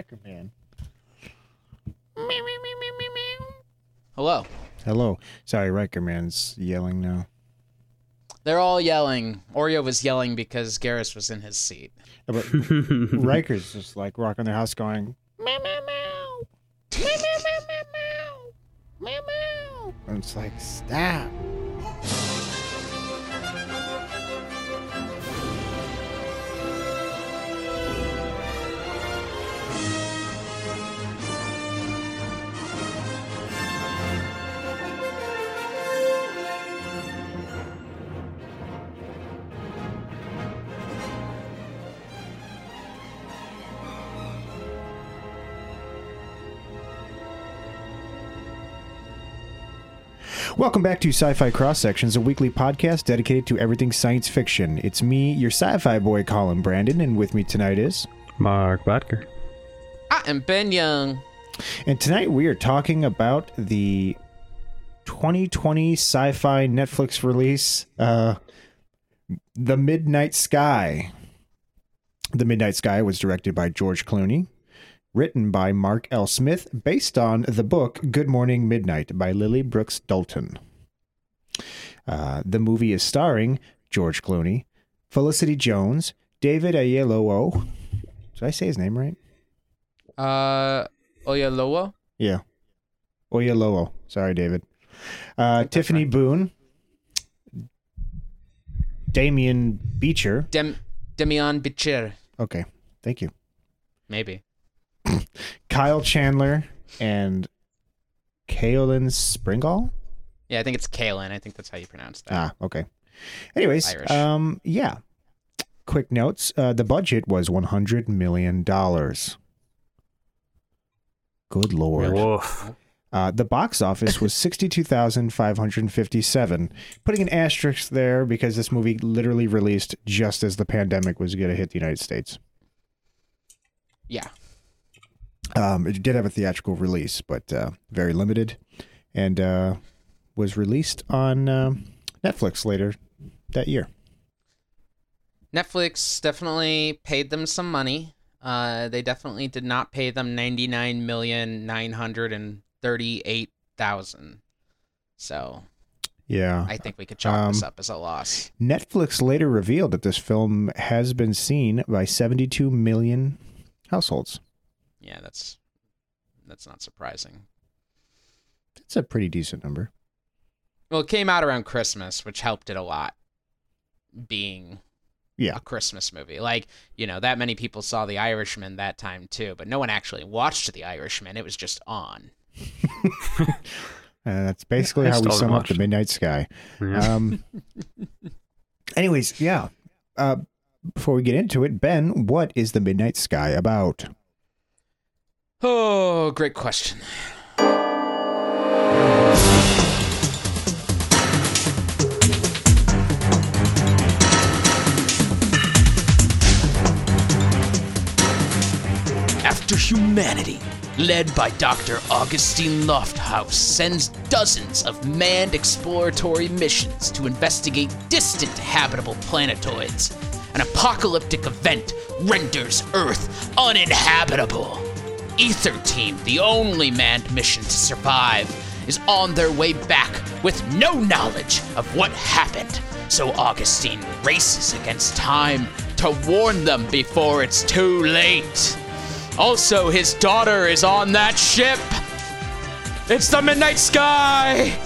Riker Man. Hello. Hello. Sorry, Riker Man's yelling now. They're all yelling. Oreo was yelling because Garrus was in his seat. Yeah, But Riker's just like rocking their house going, meow, meow, meow. Meow, meow, meow, meow, meow. Meow, meow. And it's like, stop. Welcome back to Sci Fi Cross Sections, a weekly podcast dedicated to everything science fiction. It's me, your sci fi boy, Colin Brandon, and with me tonight is. Mark Botker. I am Ben Young. And tonight we are talking about the 2020 sci fi Netflix release, uh, The Midnight Sky. The Midnight Sky was directed by George Clooney, written by Mark L. Smith, based on the book Good Morning Midnight by Lily Brooks Dalton. Uh, the movie is starring George Clooney, Felicity Jones, David Oyelowo. Did I say his name right? Uh, Oyalowo? Yeah. Oyelowo. Sorry, David. Uh, Tiffany Boone, Damian Beecher. Dem- Demian Bichir. Okay, thank you. Maybe. Kyle Chandler and Caoilinn Springall. Yeah, I think it's Kalen. I think that's how you pronounce that. Ah, okay. Anyways, Irish. um, yeah. Quick notes: uh, the budget was one hundred million dollars. Good lord. Woof. Uh, the box office was 62,557. Putting an asterisk there because this movie literally released just as the pandemic was going to hit the United States. Yeah. Um, it did have a theatrical release, but uh, very limited, and uh, was released on um Netflix later that year. Netflix definitely paid them some money. Uh, they definitely did not pay them ninety nine million nine hundred and thirty eight thousand. So Yeah. I think we could chalk this Um, up as a loss. Netflix later revealed that this film has been seen by 72 million households. Yeah, that's that's not surprising. That's a pretty decent number. Well, it came out around Christmas, which helped it a lot. Being Yeah. a Christmas movie, like you know, that many people saw The Irishman that time too, but no one actually watched The Irishman. It was just on. Uh, that's basically I how we sum up the. Midnight Sky. Yeah. Um, anyways, yeah. Uh, before we get into it, Ben, what is the Midnight Sky about? Oh, great question. After humanity, led by Dr. Augustine Lofthouse, sends dozens of manned exploratory missions to investigate distant habitable planetoids, an apocalyptic event renders Earth uninhabitable. Aether Team, the only manned mission to survive, is on their way back with no knowledge of what happened. So Augustine races against time to warn them before it's too late. Also, his daughter is on that ship. It's the Midnight Sky.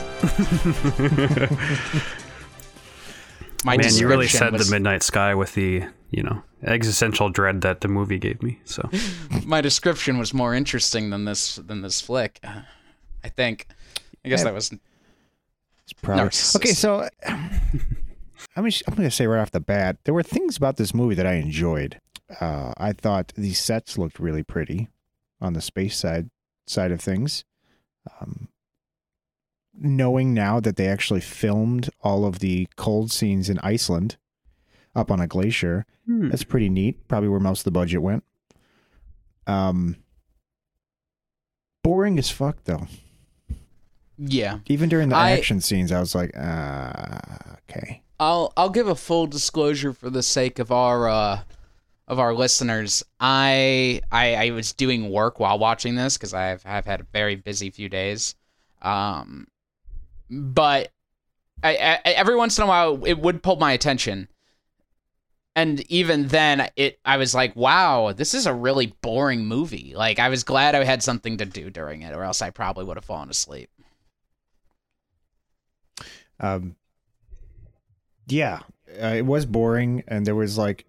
My Man, you really said was- the midnight sky with the, you know, existential dread that the movie gave me. So my description was more interesting than this than this flick. I think. I guess Yeah. that was It's probably Narcissist. okay. So, I'm just, I'm going to say right off the bat, there were things about this movie that I enjoyed. Uh, I thought these sets looked really pretty on the space side side of things. Um, knowing now that they actually filmed all of the cold scenes in Iceland up on a glacier, Hmm. that's pretty neat. Probably where most of the budget went. Um, boring as fuck though. yeah. Even during the I- action scenes, I was like, uh, okay. I'll I'll give a full disclosure for the sake of our uh of our listeners, I I, I was doing work while watching this because I've I've had a very busy few days. Um, but I, I every once in a while it would pull my attention. And even then, it I was like, "Wow, this is a really boring movie." Like, I was glad I had something to do during it, or else I probably would have fallen asleep. Um, yeah, uh, it was boring, and there was like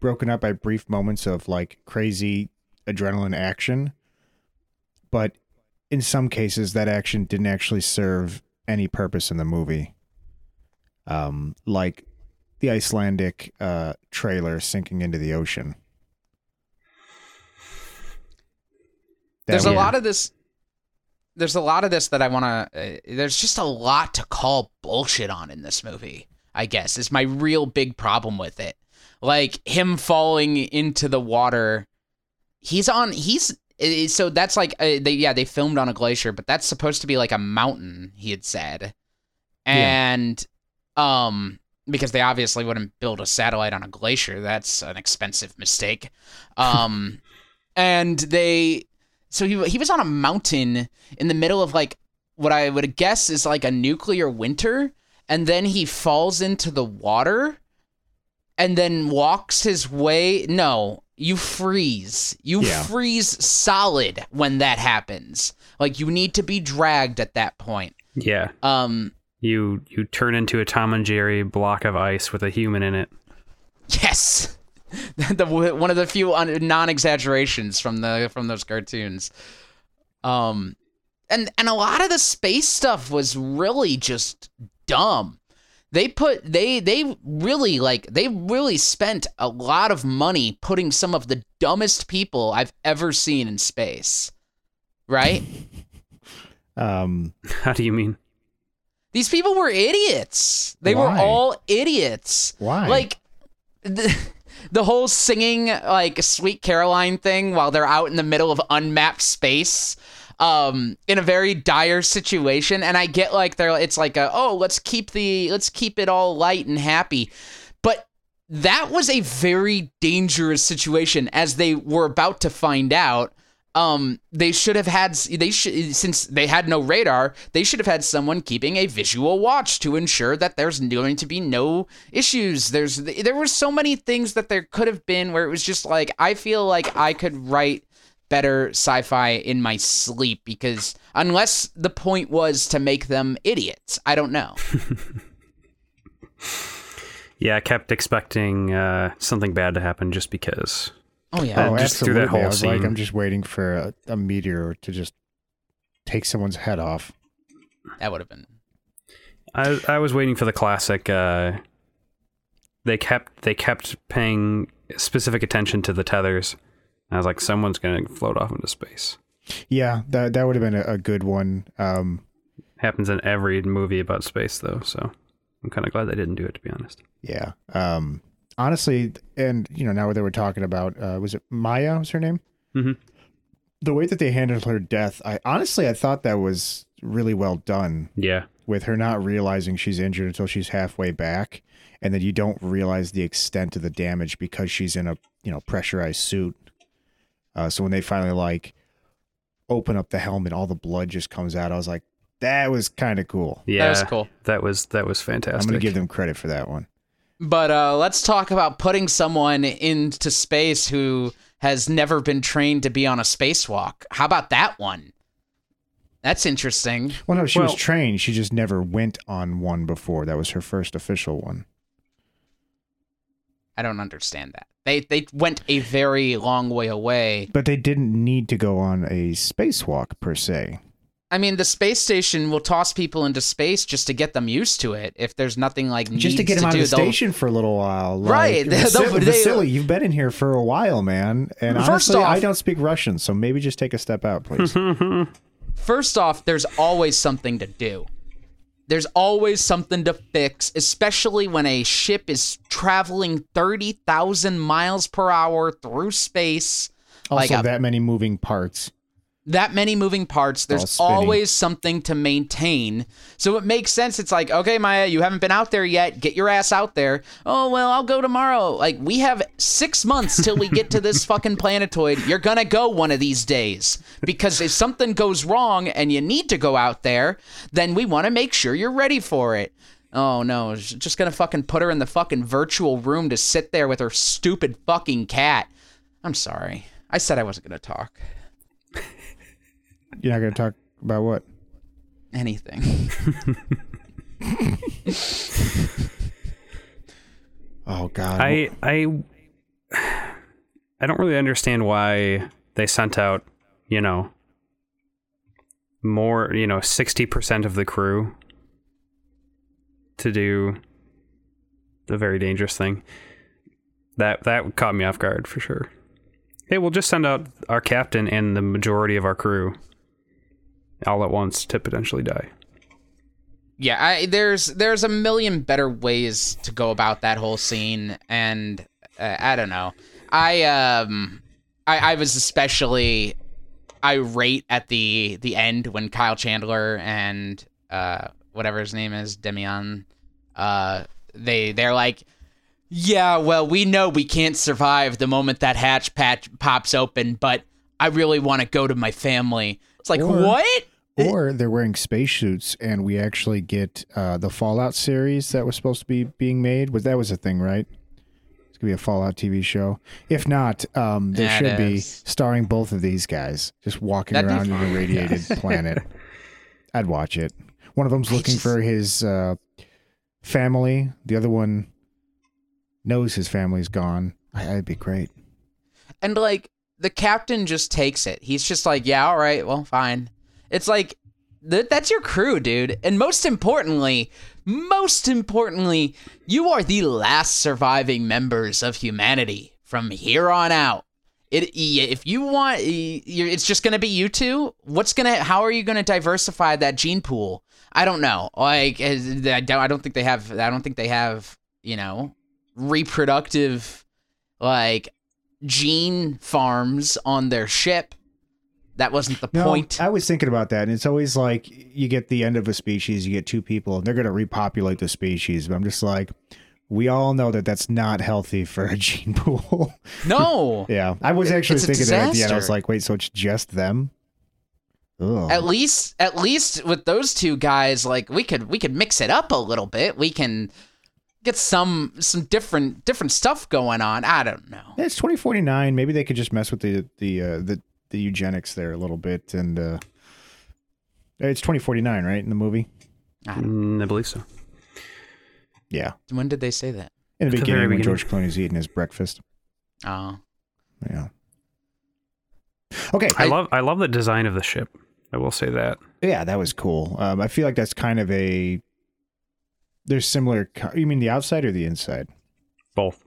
broken up by brief moments of like crazy adrenaline action, but in some cases, that action didn't actually serve any purpose in the movie. Um, like the Icelandic uh, trailer sinking into the ocean. That there's a lot of this there's a lot of this that i want to uh, there's just a lot to call bullshit on in this movie i guess is my real big problem with it like him falling into the water he's on he's so that's like uh, they yeah they filmed on a glacier but that's supposed to be like a mountain he had said Yeah. and um because they obviously wouldn't build a satellite on a glacier that's an expensive mistake um and they so he he was on a mountain in the middle of like what I would guess is like a nuclear winter, and then he falls into the water, and then walks his way. No, you freeze. You Yeah. freeze solid when that happens. Like you need to be dragged at that point. Yeah. Um. You you turn into a Tom and Jerry block of ice with a human in it. Yes. the one of the few non-exaggerations from the from those cartoons. Um and and a lot of the space stuff was really just dumb. They put they they really like they really spent a lot of money putting some of the dumbest people I've ever seen in space. Right? Um, How do you mean? These people were idiots. They were all idiots. Why? Like the, the whole singing like Sweet Caroline thing while they're out in the middle of unmapped space um in a very dire situation and I get like they're it's like a oh let's keep the let's keep it all light and happy. But that was a very dangerous situation as they were about to find out um they should have had they should since they had no radar they should have had someone keeping a visual watch to ensure that there's going to be no issues there's there were so many things that there could have been where it was just like i feel like i could write better sci-fi in my sleep because unless the point was to make them idiots i don't know Yeah, I kept expecting uh, something bad to happen just because. Oh yeah oh, just through absolutely. that whole I was like. I'm just waiting for a, a meteor to just take someone's head off. that would have been I I was waiting for the classic. Uh, they kept they kept paying specific attention to the tethers. I was like, someone's gonna float off into space. Yeah, that that would have been a, a good one. Um, Happens in every movie about space, though. So I'm kind of glad they didn't do it, to be honest. yeah. Um, honestly, and you know, now that we're talking about, uh, was it Maya? Was her name? Mhm. The way that they handled her death, I honestly, I thought that was really well done. Yeah, with her not realizing she's injured until she's halfway back and then you don't realize the extent of the damage because she's in a you know pressurized suit uh, so when they finally like open up the helmet all the blood just comes out i was like that was kind of cool yeah, that was cool That was that was fantastic. i'm gonna give them credit for that one But uh, let's talk about putting someone into space who has never been trained to be on a spacewalk. How about that one? That's interesting. well no she was trained she just never went on one before that was her first official one I don't understand that. They they went a very long way away. but they didn't need to go on a spacewalk per se I mean, the space station will toss people into space just to get them used to it. If there's nothing like just to needs get him out do, of the station for a little while. Like, Right. They'll- Vasily, Vasily, you've been in here for a while, man. And First honestly, off- I don't speak Russian, so maybe just take a step out, please. First off, there's always something to do. There's always something to fix, especially when a ship is traveling 30,000 miles per hour through space. also, Like a- that many moving parts. That many moving parts. There's always something to maintain. So it makes sense. It's like, okay, Maya, you haven't been out there yet. Get your ass out there. Oh, well, I'll go tomorrow. Like, we have six months till we get to this fucking planetoid. You're going to go one of these days. Because if something goes wrong and you need to go out there, then we want to make sure you're ready for it. Oh no, just gonna fucking put her in the fucking virtual room to sit there with her stupid fucking cat. I'm sorry. I said I wasn't gonna talk. You're not going to talk about what? Anything. Oh God. I I I don't really understand why they sent out, you know, more, you know, 60% of the crew to do the very dangerous thing. That that caught me off guard for sure. Hey, we'll just send out our captain and the majority of our crew all at once to potentially die. yeah, I, there's there's a million better ways to go about that whole scene, and uh, I don't know. I um I, I was especially irate at the the end when Kyle Chandler and uh whatever his name is Demian uh they they're like yeah well we know we can't survive the moment that hatch patch pops open but I really want to go to my family. It's like Or- what? Or they're wearing spacesuits, and we actually get uh, the Fallout series that was supposed to be being made. Was that was a thing, right? It's gonna be a Fallout TV show. If not, um, there should it be starring both of these guys just walking That'd around in a fun. radiated planet. I'd watch it. One of them's looking just- for his uh, family. The other one knows his family's gone. I- That'd be great. And like the captain just takes it. He's just like, yeah, all right, well, fine. It's like th- that's your crew, dude. And most importantly, most importantly, you are the last surviving members of humanity from here on out. It, if you want, it's just gonna be you two. What's gonna? How are you gonna diversify that gene pool? I don't know. Like, I don't. I don't think they have. I don't think they have. You know, reproductive, like gene farms on their ship. That wasn't the No, point. I was thinking about that, and it's always like you get the end of a species, you get two people, and they're going to repopulate the species. But I'm just like, we all know that that's not healthy for a gene pool. no. yeah, I was actually It's thinking that at the end. I was like, wait, so it's just them? Ugh. At least, at least with those two guys, like we could we could mix it up a little bit. We can get some some different different stuff going on. I don't know. It's 2049. Maybe they could just mess with the the uh, the the eugenics there a little bit, and uh, it's 2049, right? In the movie. Mm, I believe so. Yeah, When did they say that? in the the beginning very when beginning. George Clooney's eating his breakfast. Oh, Yeah. Okay, I, love I love the design of the ship. I will say that. Yeah, that was cool. Um, I feel like that's kind of a. There's similar. You mean the outside or the inside? Both.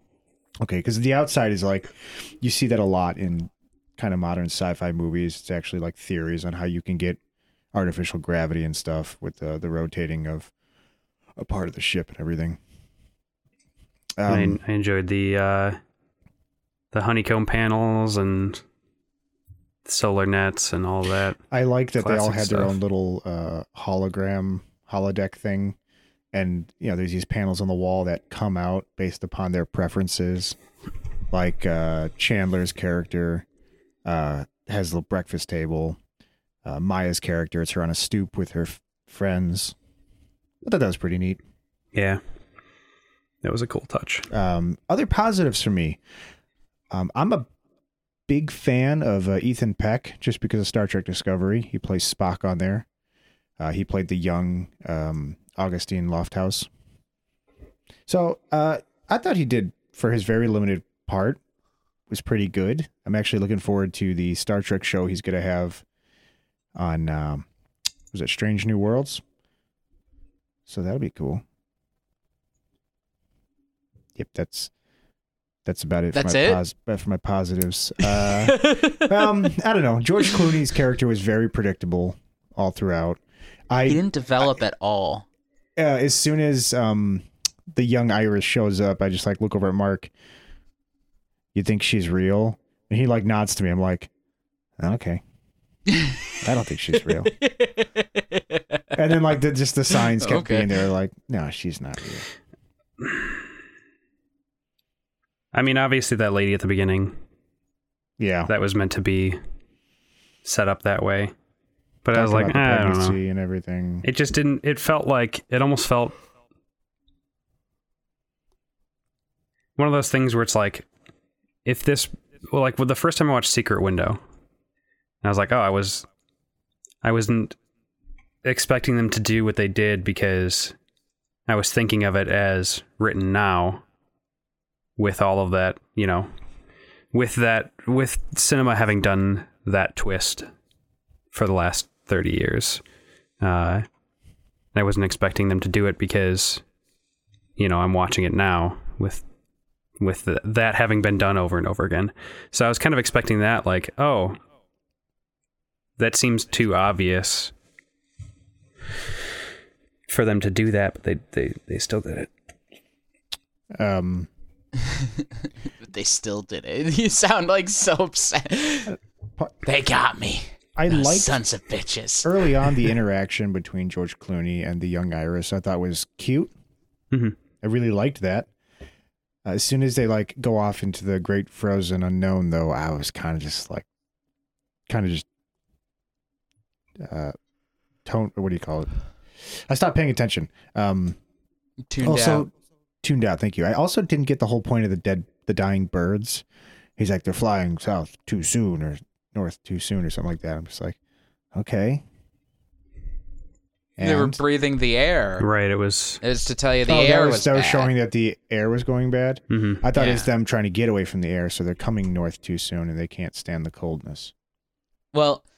Okay, because the outside is like, you see that a lot in kind of modern sci-fi movies. It's actually like theories on how you can get artificial gravity and stuff with the the rotating of a part of the ship and everything. Um, I, I enjoyed the uh, the honeycomb panels and solar nets and all that. I like that they all had their own little uh, hologram holodeck thing, and you know, there's these panels on the wall that come out based upon their preferences. Like uh, Chandler's character uh, has a little breakfast table. Uh, Maya's character, it's her on a stoop with her f- friends. I thought that was pretty neat. Yeah, that was a cool touch. Um, other positives for me. Um, I'm a big fan of uh, Ethan Peck just because of Star Trek Discovery. He plays Spock on there. Uh, he played the young um, Augustine Lofthouse. So uh, I thought he did for his very limited part was pretty good. I'm actually looking forward to the Star Trek show he's going to have on um, was it Strange New Worlds? So that'll be cool. Yep, that's that's about it. That's for my it? Pos- uh, for my positives. Uh, um, I don't know. George Clooney's character was very predictable all throughout. I he I didn't develop at all. uh, as soon as um the young Iris shows up, I just like look over at Mark. You think she's real? And he like nods to me. I'm like, okay. I don't think she's real. and then like the, just the signs kept Okay. being there, like, no, she's not real. I mean, obviously that lady at the beginning Yeah, that was meant to be set up that way, but I was like, "Eh, I don't know. and everything. It just didn't. It felt like it almost felt one of those things where it's like, if this, well, like with the first time I watched Secret Window, I was like, oh, I was, I wasn't expecting them to do what they did because I was thinking of it as written now, with all of that, you know, with that, with cinema having done that twist for the last thirty years. Uh, I wasn't expecting them to do it because, you know, I'm watching it now with with the, that having been done over and over again. So I was kind of expecting that, like, oh, that seems too obvious for them to do that, but they they they still did it. Um, But they still did it. You sound like so upset. They got me. I like liked sons of bitches. early on the interaction between George Clooney and the young Iris. I thought was cute. Mhm. I really liked that. As soon as they like go off into the great frozen unknown, though, I was kind of just like, kind of just, uh, tone. What do you call it? I stopped paying attention. Um, Tuned also out. tuned out. Thank you. I also didn't get the whole point of the dead, the dying birds. He's like they're flying south too soon or north too soon or something like that. I'm just like, okay. They were breathing the air. Right? It was. It was to tell you the oh, air that was, was, that was showing that the air was going bad. hmm I thought it was them trying to get away from the air, so they're coming north too soon and they can't stand the coldness. Well, I th-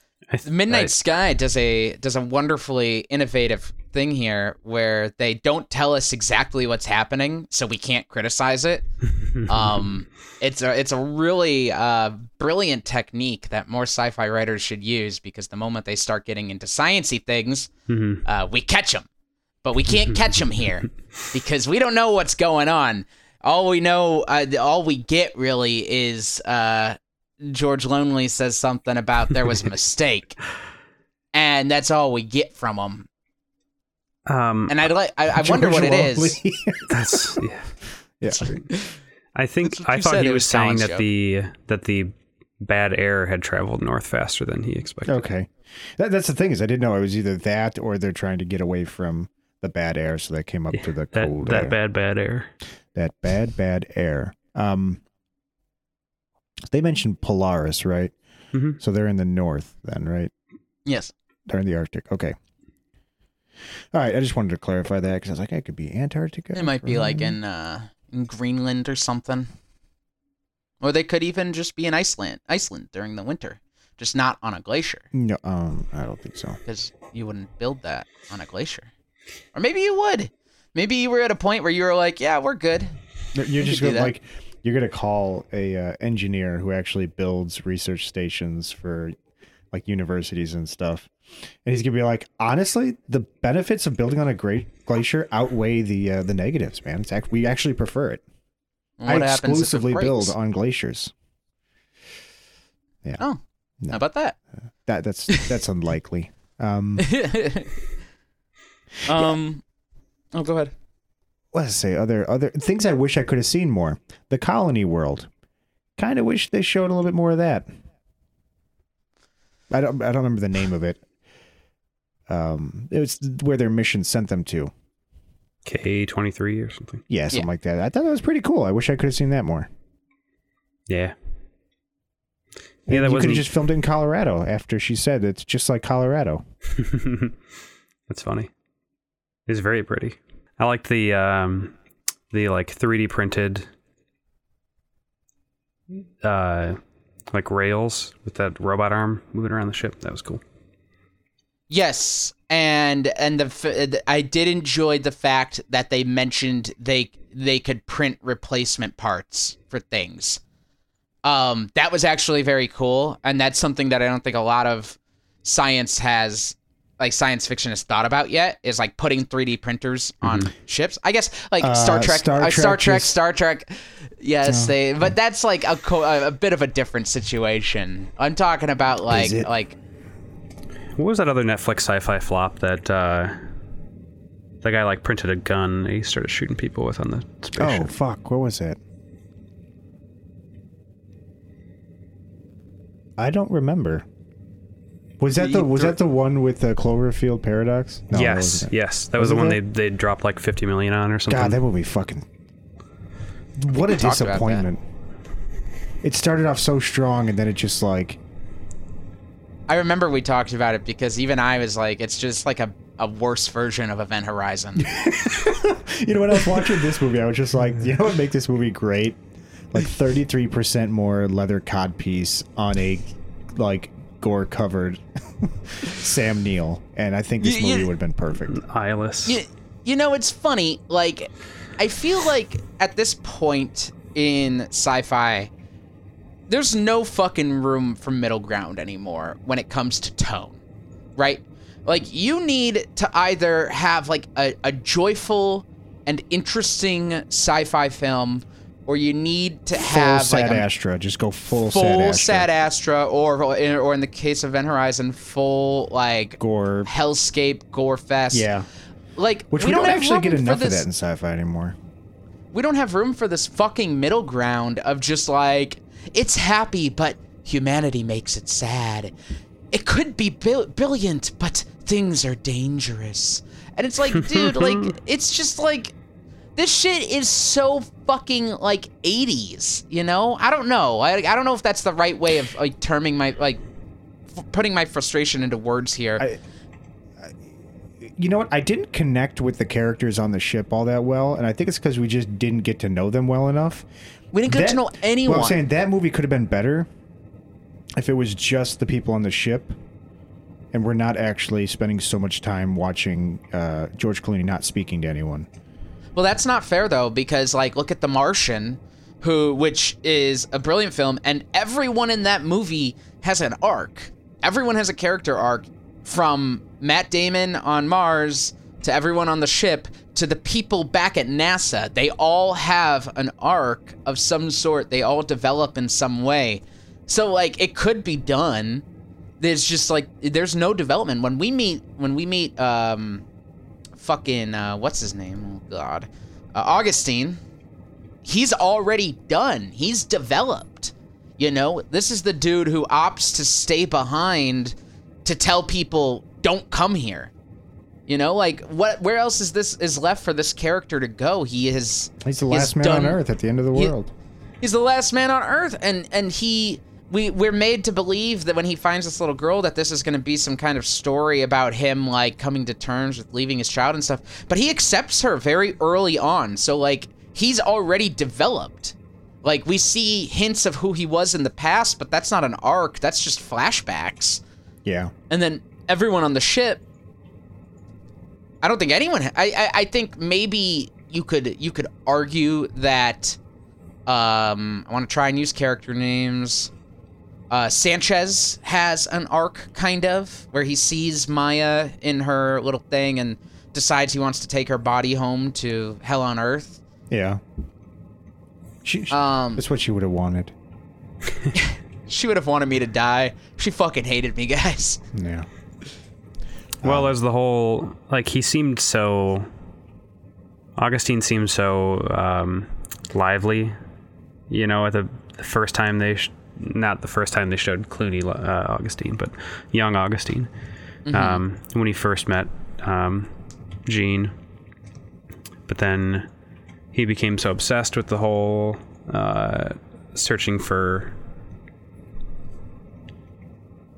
Midnight Sky does a does a wonderfully innovative thing here where they don't tell us exactly what's happening, so we can't criticize it. Um, it's a it's a really uh, brilliant technique that more sci-fi writers should use because the moment they start getting into sciency things, Mhm. uh, we catch them, but we can't catch them here because we don't know what's going on. All we know, uh, all we get really is uh, George Lonely says something about there was a mistake, and that's all we get from him. Um, And I'd like, I, I wonder what George it is. Longley. that's yeah. yeah. I think I thought he was was saying that joke. the that the bad air had traveled north faster than he expected. Okay. That, that's the thing is I didn't know it was either that or they're trying to get away from the bad air, so they came up to the That cold that air. bad bad air. that bad bad air. Um, they mentioned Polaris, right? Mhm. So they're in the north, then, right? Yes. They're in the Arctic. Okay. All right. I just wanted to clarify that because I was like, it could be Antarctica. It might be like in uh, in Greenland or something. Or they could even just be in Iceland, Iceland during the winter, just not on a glacier, No, um, I don't think so. because you wouldn't build that on a glacier. Or maybe you would. Maybe you were at a point where you were like, "Yeah, we're good." You're You just could do gonna that. like you're gonna call a uh, engineer who actually builds research stations for like universities and stuff, and he's gonna be like, honestly, the benefits of building on a great glacier outweigh the uh, the negatives, man. It's act- we actually prefer it. What I happens if it exclusively build on glaciers. Yeah. Oh, No. how about that? That that's that's unlikely. Um, um, oh, go ahead. Let's say other other things I wish I could have seen more. The colony world. Kind of wish they showed a little bit more of that. I don't I don't remember the name of it. Um, it was where their mission sent them to. K twenty three or something. Yeah, something Yeah. like that. I thought that was pretty cool. I wish I could have seen that more. Yeah. Yeah, that you could wasn't have just filmed it in Colorado after she said it's just like Colorado. That's funny. It's very pretty. I liked the um the like 3D printed uh like rails with that robot arm moving around the ship. That was cool. Yes, and and the I did enjoy the fact that they mentioned they they could print replacement parts for things. Um, that was actually very cool, and that's something that I don't think a lot of science has, like science fiction has thought about yet. Is like putting 3D printers on ships. I guess like Star Uh, Trek, Star uh, Star Trek Trek, is- Star Trek. Yes, Oh. they. But that's like a co- a a bit of a different situation. I'm talking about like it? like what was that other Netflix sci-fi flop that uh, the guy like printed a gun and he started shooting people with on the spaceship. Oh fuck! What was it? I don't remember. Was that the was that the one with the Cloverfield paradox? No, yes, wasn't yes, that was, Was the one that? they they dropped like fifty million on or something. God, that movie fucking. What a talked about that. disappointment! It started off so strong, and then it just like I remember we talked about it because even I was like, it's just like a, a worse version of Event Horizon. you know when I was watching this movie, I was just like, you know what make this movie great? Like thirty three percent more leather codpiece on a like gore covered Sam Neill, and I think this You- you- movie would have been perfect. Eyeless. you, you know, it's funny. Like, I feel like at this point in sci-fi, there's no fucking room for middle ground anymore when it comes to tone, right? Like, you need to either have like a, a joyful and interesting sci-fi film, or you need to Full have Sad like a Astra, just go full, full Sad Astra. Sad Astra, or or in the case of Event Horizon, full like gore. hellscape gore fest. Yeah, like which we, don't don't, actually get enough of that in sci-fi anymore. we don't have room for this fucking middle ground of just like it's happy but humanity makes it sad it could be bil- brilliant but things are dangerous and it's like dude like it's just like this shit is so fucking like 80s you know i don't know i, I don't know if that's the right way of like terming my like f- putting my frustration into words here I- You know what? I didn't connect with the characters on the ship all that well, and I think it's because we just didn't get to know them well enough. we didn't get That- to know anyone Well, I'm saying that movie could have been better if it was just the people on the ship, and we're not actually spending so much time watching uh, George Clooney not speaking to anyone. Well, that's not fair though, because like, look at The Martian, who, which is a brilliant film, and everyone in that movie has an arc. Everyone has a character arc, from Matt Damon on Mars to everyone on the ship to the people back at NASA. They all have an arc of some sort. They all develop in some way. So like, it could be done. There's just like, there's no development when we meet. When we meet, um, fucking uh, what's his name? Oh God, uh, Augustine. He's already done. He's developed. You know, this is the dude who opts to stay behind to tell people don't come here. You know, like what? Where else is this is left for this character to go? He is. He's the he last man done- on Earth at the end of the he- world. He's the last man on Earth, and and he. We, we're made to believe that when he finds this little girl that this is going to be some kind of story about him like coming to terms with leaving his child and stuff. But he accepts her very early on so like he's already developed. Like we see hints of who he was in the past but that's not an arc that's just flashbacks. Yeah. and then everyone on the ship i don't think anyone ha- I, I i think maybe you could you could argue that um i want to try and use character names uh sanchez has an arc kind of where he sees maya in her little thing and decides he wants to take her body home to hell on earth Yeah. She, she- um that's what she would have wanted. she would have wanted me to die she fucking hated me guys Yeah. Well, as the whole like he seemed so. Augustine seemed so um, lively, you know. At the, the first time they, sh- not the first time they showed Clooney uh, Augustine, but young Augustine, um, when he first met um, Jean. But then he became so obsessed with the whole uh, searching for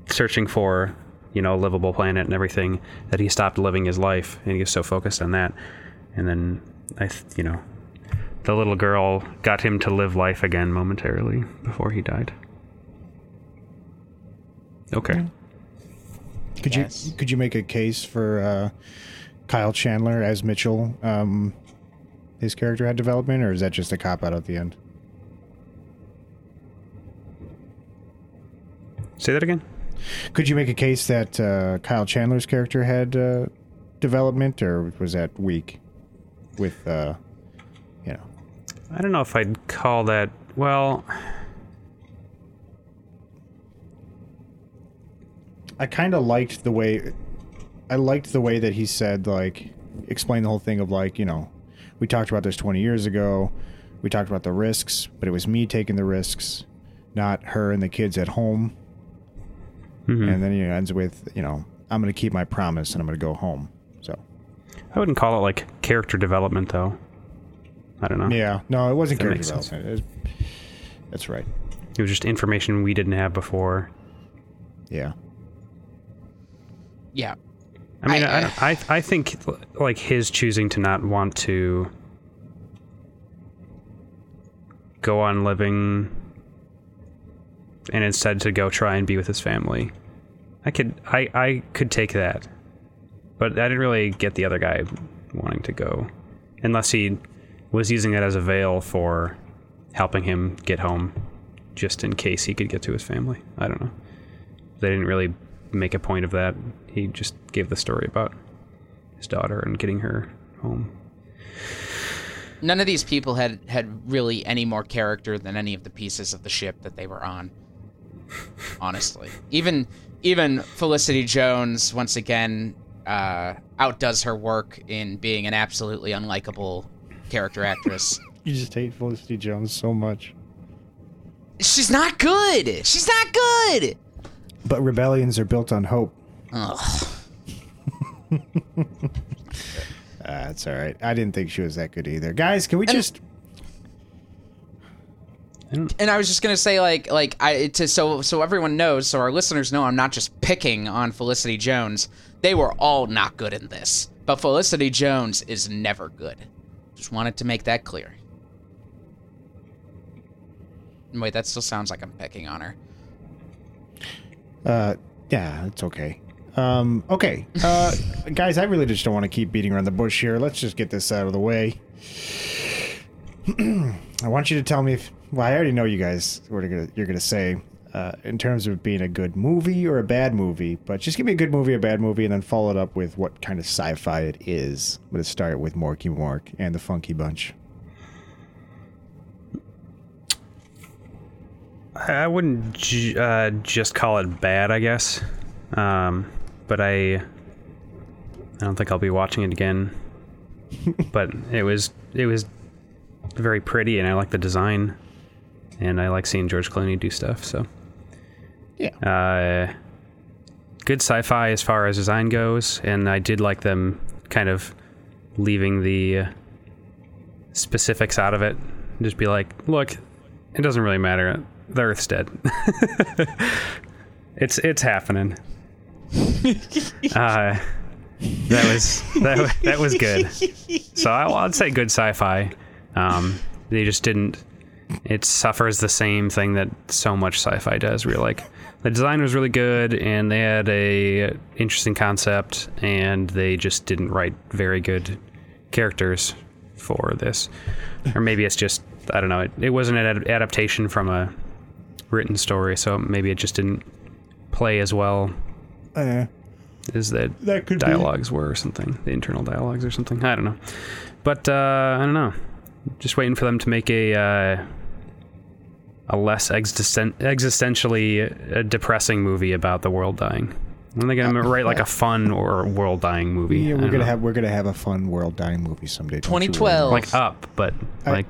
searching for you know a livable planet and everything that he stopped living his life and he was so focused on that. And then i th- you know the little girl got him to live life again momentarily before he died okay Could Yes. you could you make a case for uh, Kyle Chandler as Mitchell? Um, his character had development, or is that just a cop out at the end? say that again Could you make a case that uh, Kyle Chandler's character had uh, development, or was that weak? With uh, you know, i don't know if i'd call that well I kind of liked the way I liked the way that he said like explain the whole thing of like, you know, we talked about this 20 years ago. We talked about the risks, but it was me taking the risks, not her and the kids at home. Mhm. And then he ends with, you know, I'm going to keep my promise and I'm going to go home. So, I wouldn't call it like character development though. I don't know. yeah, no, it wasn't character development. It was- that's right. It was just information we didn't have before. Yeah. Yeah. I mean, I- I, I, I, think like his choosing to not want to go on living and instead to go try and be with his family. I could I, I could take that. But I didn't really get the other guy wanting to go. Unless he was using it as a veil for helping him get home just in case he could get to his family. I don't know. They didn't really make a point of that. He just gave the story about his daughter and getting her home. None of these people had had really any more character than any of the pieces of the ship that they were on. Honestly, even even Felicity Jones once again uh, outdoes her work in being an absolutely unlikable character actress. You just hate Felicity Jones so much. She's not good. She's not good. But rebellions are built on hope. Ugh. That's all right. I didn't think she was that good either. Guys, can we just And I was just gonna say, like, like I to so so everyone knows, so our listeners know, I'm not just picking on Felicity Jones. They were all not good in this, but Felicity Jones is never good. Just wanted to make that clear. Wait, that still sounds like I'm picking on her. Uh, yeah, it's okay. Um, okay, uh, guys, I really just don't want to keep beating around the bush here. Let's just get this out of the way. I want you to tell me if. Well, I already know you guys what you're gonna, you're gonna say uh, in terms of being a good movie or a bad movie, but just give me a good movie, a bad movie, and then follow it up with what kind of sci-fi it is. I'm gonna start with Morky Mork and the Funky Bunch. I wouldn't j- uh, just call it bad, I guess. Um, but I, I don't think I'll be watching it again. but it was it was very pretty, and I like the design, and I like seeing George Clooney do stuff. So Yeah. uh, good sci-fi as far as design goes, and I did like them kind of leaving the uh, specifics out of it. Just be like, look, it doesn't really matter. The Earth's dead. it's it's happening. uh, that was that, that was good. So I, I'd say good sci-fi. Um, they just didn't. It suffers the same thing that so much sci-fi does. You're like, the design was really good, and they had a interesting concept, and they just didn't write very good characters for this. Or maybe it's just I don't know. It, it wasn't an ad- adaptation from a written story, so maybe it just didn't play as well Uh, as the that could dialogues were or something, the internal dialogues or something. I don't know, but uh, I don't know. Just waiting for them to make a uh, a less existen- existentially uh, depressing movie about the world dying. When are they gonna write like a fun or world dying movie? Yeah, we're gonna know. have we're gonna have a fun world dying movie someday. don't you worry. 2012. like up, but like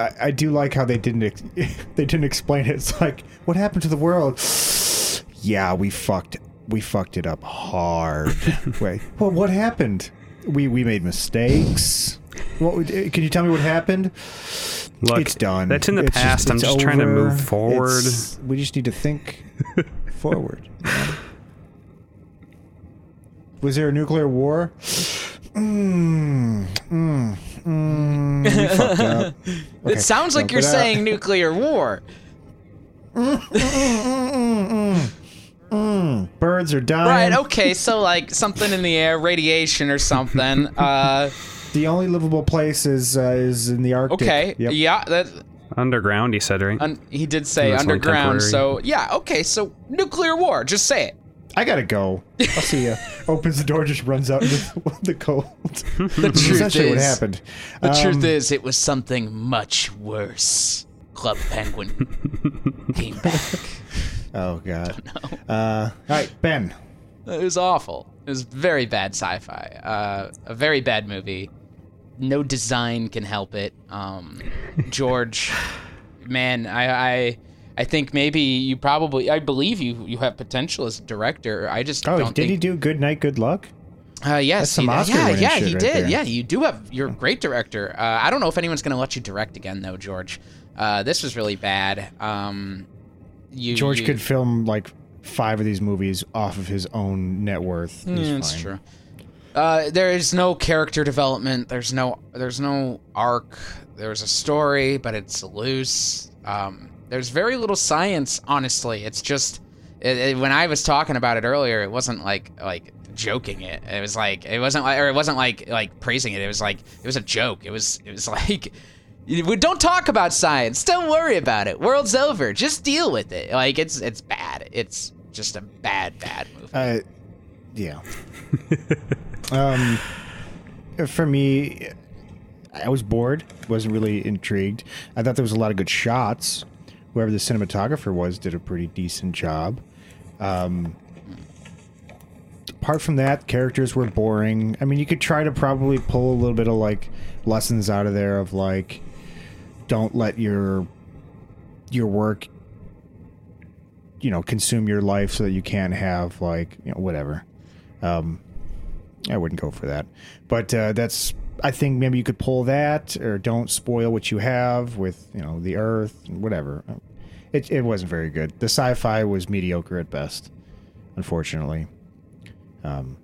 I, I do like how they didn't ex- they didn't explain it. It's like what happened to the world? yeah, we fucked we fucked it up hard. Wait, well, what happened? We we made mistakes. What would- can you tell me what happened? look, it's done. That's in the It's past. I'm it's just trying to move forward. It's- we just need to think forward. Was there a nuclear war? Mm, mm, mm, we fucked up. Okay, it sounds like no, you're but, uh, saying nuclear war. birds are dying. Right, okay, so like something in the air, radiation or something. Uh, The only livable place is uh, is in the Arctic. okay, Yep. yeah, that underground. He said right. un, he did say underground. So yeah, okay, so nuclear war. Just say it. I gotta go. I'll see you. Opens the door, just runs out into the cold. The truth Essentially, what is, happened. the Um, truth is, it was something much worse. Club Penguin came back. Oh God. Uh, all right, Ben. It was awful. It was very bad sci-fi. Uh, a very bad movie. No design can help it. Um, George, man, I, I, I think maybe you probably, I believe you, you have potential as a director. I just Oh, did think. he do Good Night, Good Luck? Uh, yes, That's some he, Oscar yeah, yeah, he right did. there. Yeah, you do have. You're a great director. Uh, I don't know if anyone's gonna let you direct again, though, George. Uh, this was really bad. Um, you, George you, could film like five of these movies off of his own net worth. That's true. Uh, there is no character development. There's no. There's no arc. There's a story, but it's loose. Um, there's very little science. Honestly, it's just. It, it- when I was talking about it earlier, it wasn't like like joking it. It was like it wasn't like or it wasn't like like praising it. It was like it was a joke. It was it was like. We don't talk about science. Don't worry about it. World's over. Just deal with it. Like it's it's bad. It's just a bad bad movie. Uh, yeah. um, for me, I was bored. wasn't really intrigued. I thought there was a lot of good shots. Whoever the cinematographer was did a pretty decent job. Um, apart from that, characters were boring. I mean, you could try to probably pull a little bit of like lessons out of there of like, don't let your your work you know consume your life so that you can't have like you know whatever um i wouldn't go for that but uh that's i think maybe you could pull that or don't spoil what you have with you know the earth whatever. It, it wasn't very good. The sci-fi was mediocre at best unfortunately. Um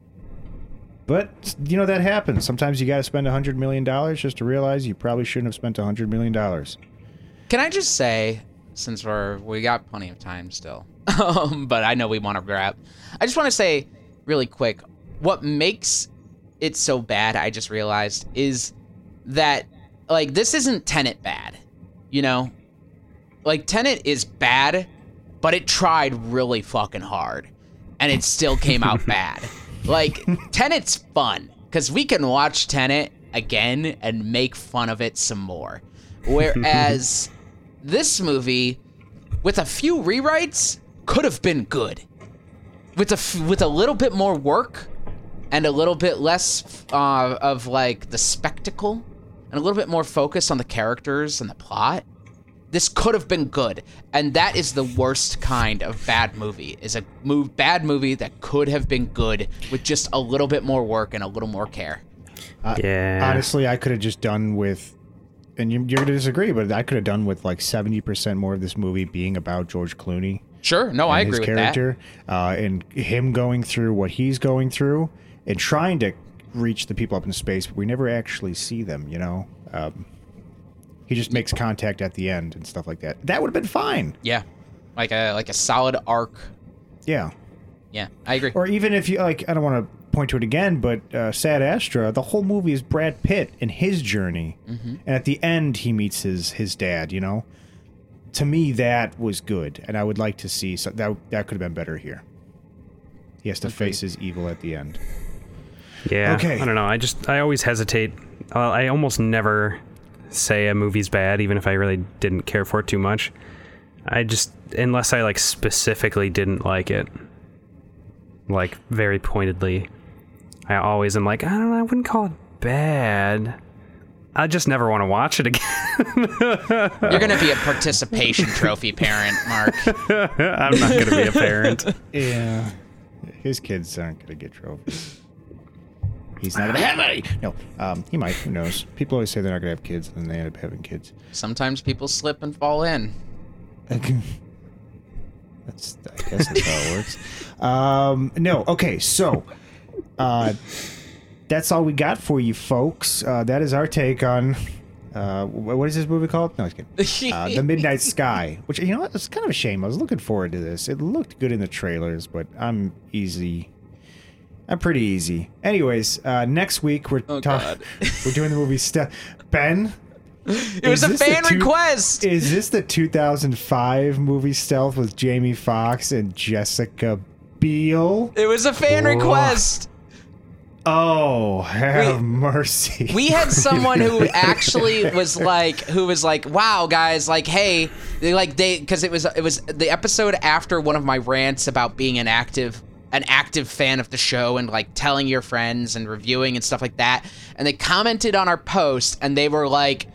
but you know that happens. Sometimes you got to spend a hundred million dollars just to realize you probably shouldn't have spent a hundred million dollars. Can I just say, since we're we got plenty of time still, um, but I know we want to wrap. I just want to say really quick, what makes it so bad? I just realized is that like this isn't Tenet bad, you know, like Tenet is bad, but it tried really fucking hard, and it still came out bad. Like Tenet's fun because we can watch Tenet again and make fun of it some more. Whereas this movie, with a few rewrites, could have been good. With a f- with a little bit more work and a little bit less uh, of like the spectacle and a little bit more focus on the characters and the plot, this could have been good. And that is the worst kind of bad movie. Is a move bad movie that could have been good with just a little bit more work and a little more care. Yeah. honestly i could have just done with and you, you're gonna disagree but i could have done with like 70% more of this movie being about george clooney Sure, no, I agree his with that. character uh, and him going through what he's going through and trying to reach the people up in space but we never actually see them you know? Um, he just makes contact at the end and stuff like that. That would have been fine. Yeah, like a like a solid arc. yeah. Yeah, I agree. or even if you like i don't want to point to it again but uh, Ad Astra the whole movie is brad pitt and his journey. And at the end he meets his his dad you know? To me that was good and i would like to see so that that could have been better here. He has to face his evil at the end Yeah. Okay. I don't know. I just I always hesitate. Uh, I almost never say a movie's bad, even if I really didn't care for it too much. I just unless I like specifically didn't like it, like very pointedly. I always am like I don't know. I wouldn't call it bad. I just never want to watch it again. You're gonna be a participation trophy parent, Mark. I'm not gonna be a parent. yeah his kids aren't gonna get trophies he's not gonna have any no um, he might who knows people always say they're not gonna have kids and then they end up having kids Sometimes people slip and fall in. That's I guess that's how it works. Um, no, okay, so uh, that's all we got for you, folks. Uh, that is our take on uh, what is this movie called? No, I was kidding. Uh, the Midnight Sky, which you know what, it's kind of a shame. I was looking forward to this. It looked good in the trailers, but I'm easy. I'm pretty easy. Anyways, uh, next week we're Oh, talking. We're doing the movie stuff. Ben, It was a fan two- request. is this the 2005 movie Stealth with Jamie Foxx and Jessica Biel? It was a fan Oh. request. Oh, have mercy. We had someone who actually was like, who was like, "Wow, guys, like, hey, they like they because it was it was the episode after one of my rants about being an active an active fan of the show and like telling your friends and reviewing and stuff like that, and they commented on our post and they were like."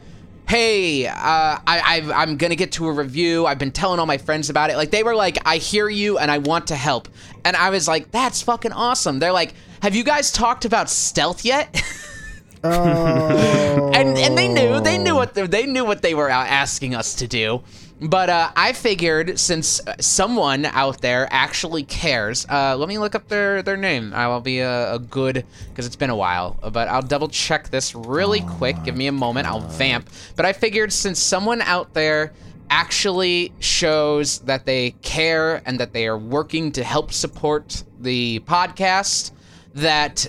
Hey, uh, I, I, I'm gonna get to a review. I've been telling all my friends about it. Like they were like, I hear you and I want to help. And I was like, that's fucking awesome. They're like, have you guys talked about stealth yet? oh. and and they knew they knew what they, they knew what they were asking us to do. But uh, I figured since someone out there actually cares, uh, let me look up their their name. I will be a, a good because it's been a while. But I'll double check this really quick. Give me a moment. I'll vamp. But I figured since someone out there actually shows that they care and that they are working to help support the podcast, that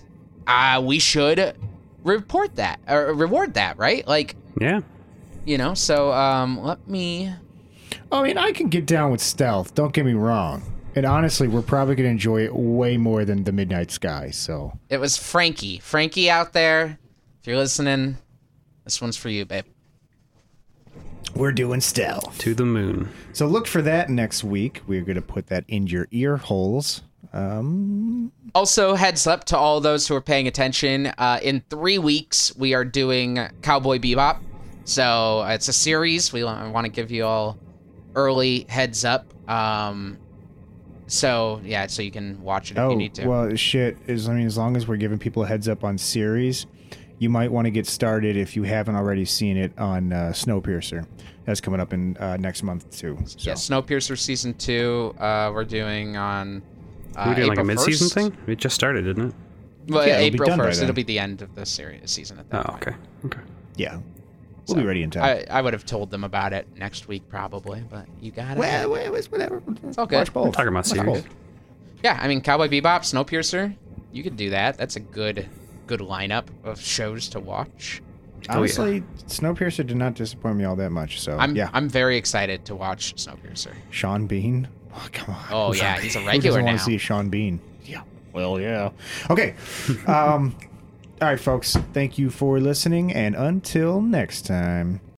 uh, we should report that or reward that, right? Like, Yeah. you know. So um, let me. I mean, I can get down with stealth. Don't get me wrong. And honestly, we're probably gonna enjoy it way more than the Midnight Sky. So It was Frankie. Frankie out there. If you're listening, this one's for you, babe. we're doing stealth. To the moon. So look for that next week. We're gonna put that in your ear holes. Um, Also, heads up to all those who are paying attention. Uh, in three weeks, we are doing Cowboy Bebop. So it's a series. We want to give you all early heads up. Um, so yeah, so you can watch it if oh you need to. well, shit. Is I mean, as long as we're giving people a heads up on series, you might want to get started if you haven't already seen it on uh, Snowpiercer. That's coming up in uh, next month too. So. Yeah, Snowpiercer season two. Uh, we're doing on. Uh, We're doing like a mid-season 1st. thing. It just started, didn't it? Well, Yeah, April first. It'll, be the end of the series season at that Oh, point. okay. Okay. Yeah, we'll So, be ready in time. I, I would have told them about it next week probably, but you got it. well, well, it's whatever. It's okay. Watch both. talking about Watch series. both. Yeah, I mean Cowboy Bebop, Snowpiercer. You could do that. That's a good good lineup of shows to watch. yeah. Snowpiercer did not disappoint me all that much. So I'm yeah, I'm very excited to watch Snowpiercer. Sean Bean. Oh come on. Oh, Who's yeah, on- he's a regular doesn't want to see Sean Bean? Yeah. Well, yeah. Okay. um. All right, folks. Thank you for listening, and until next time.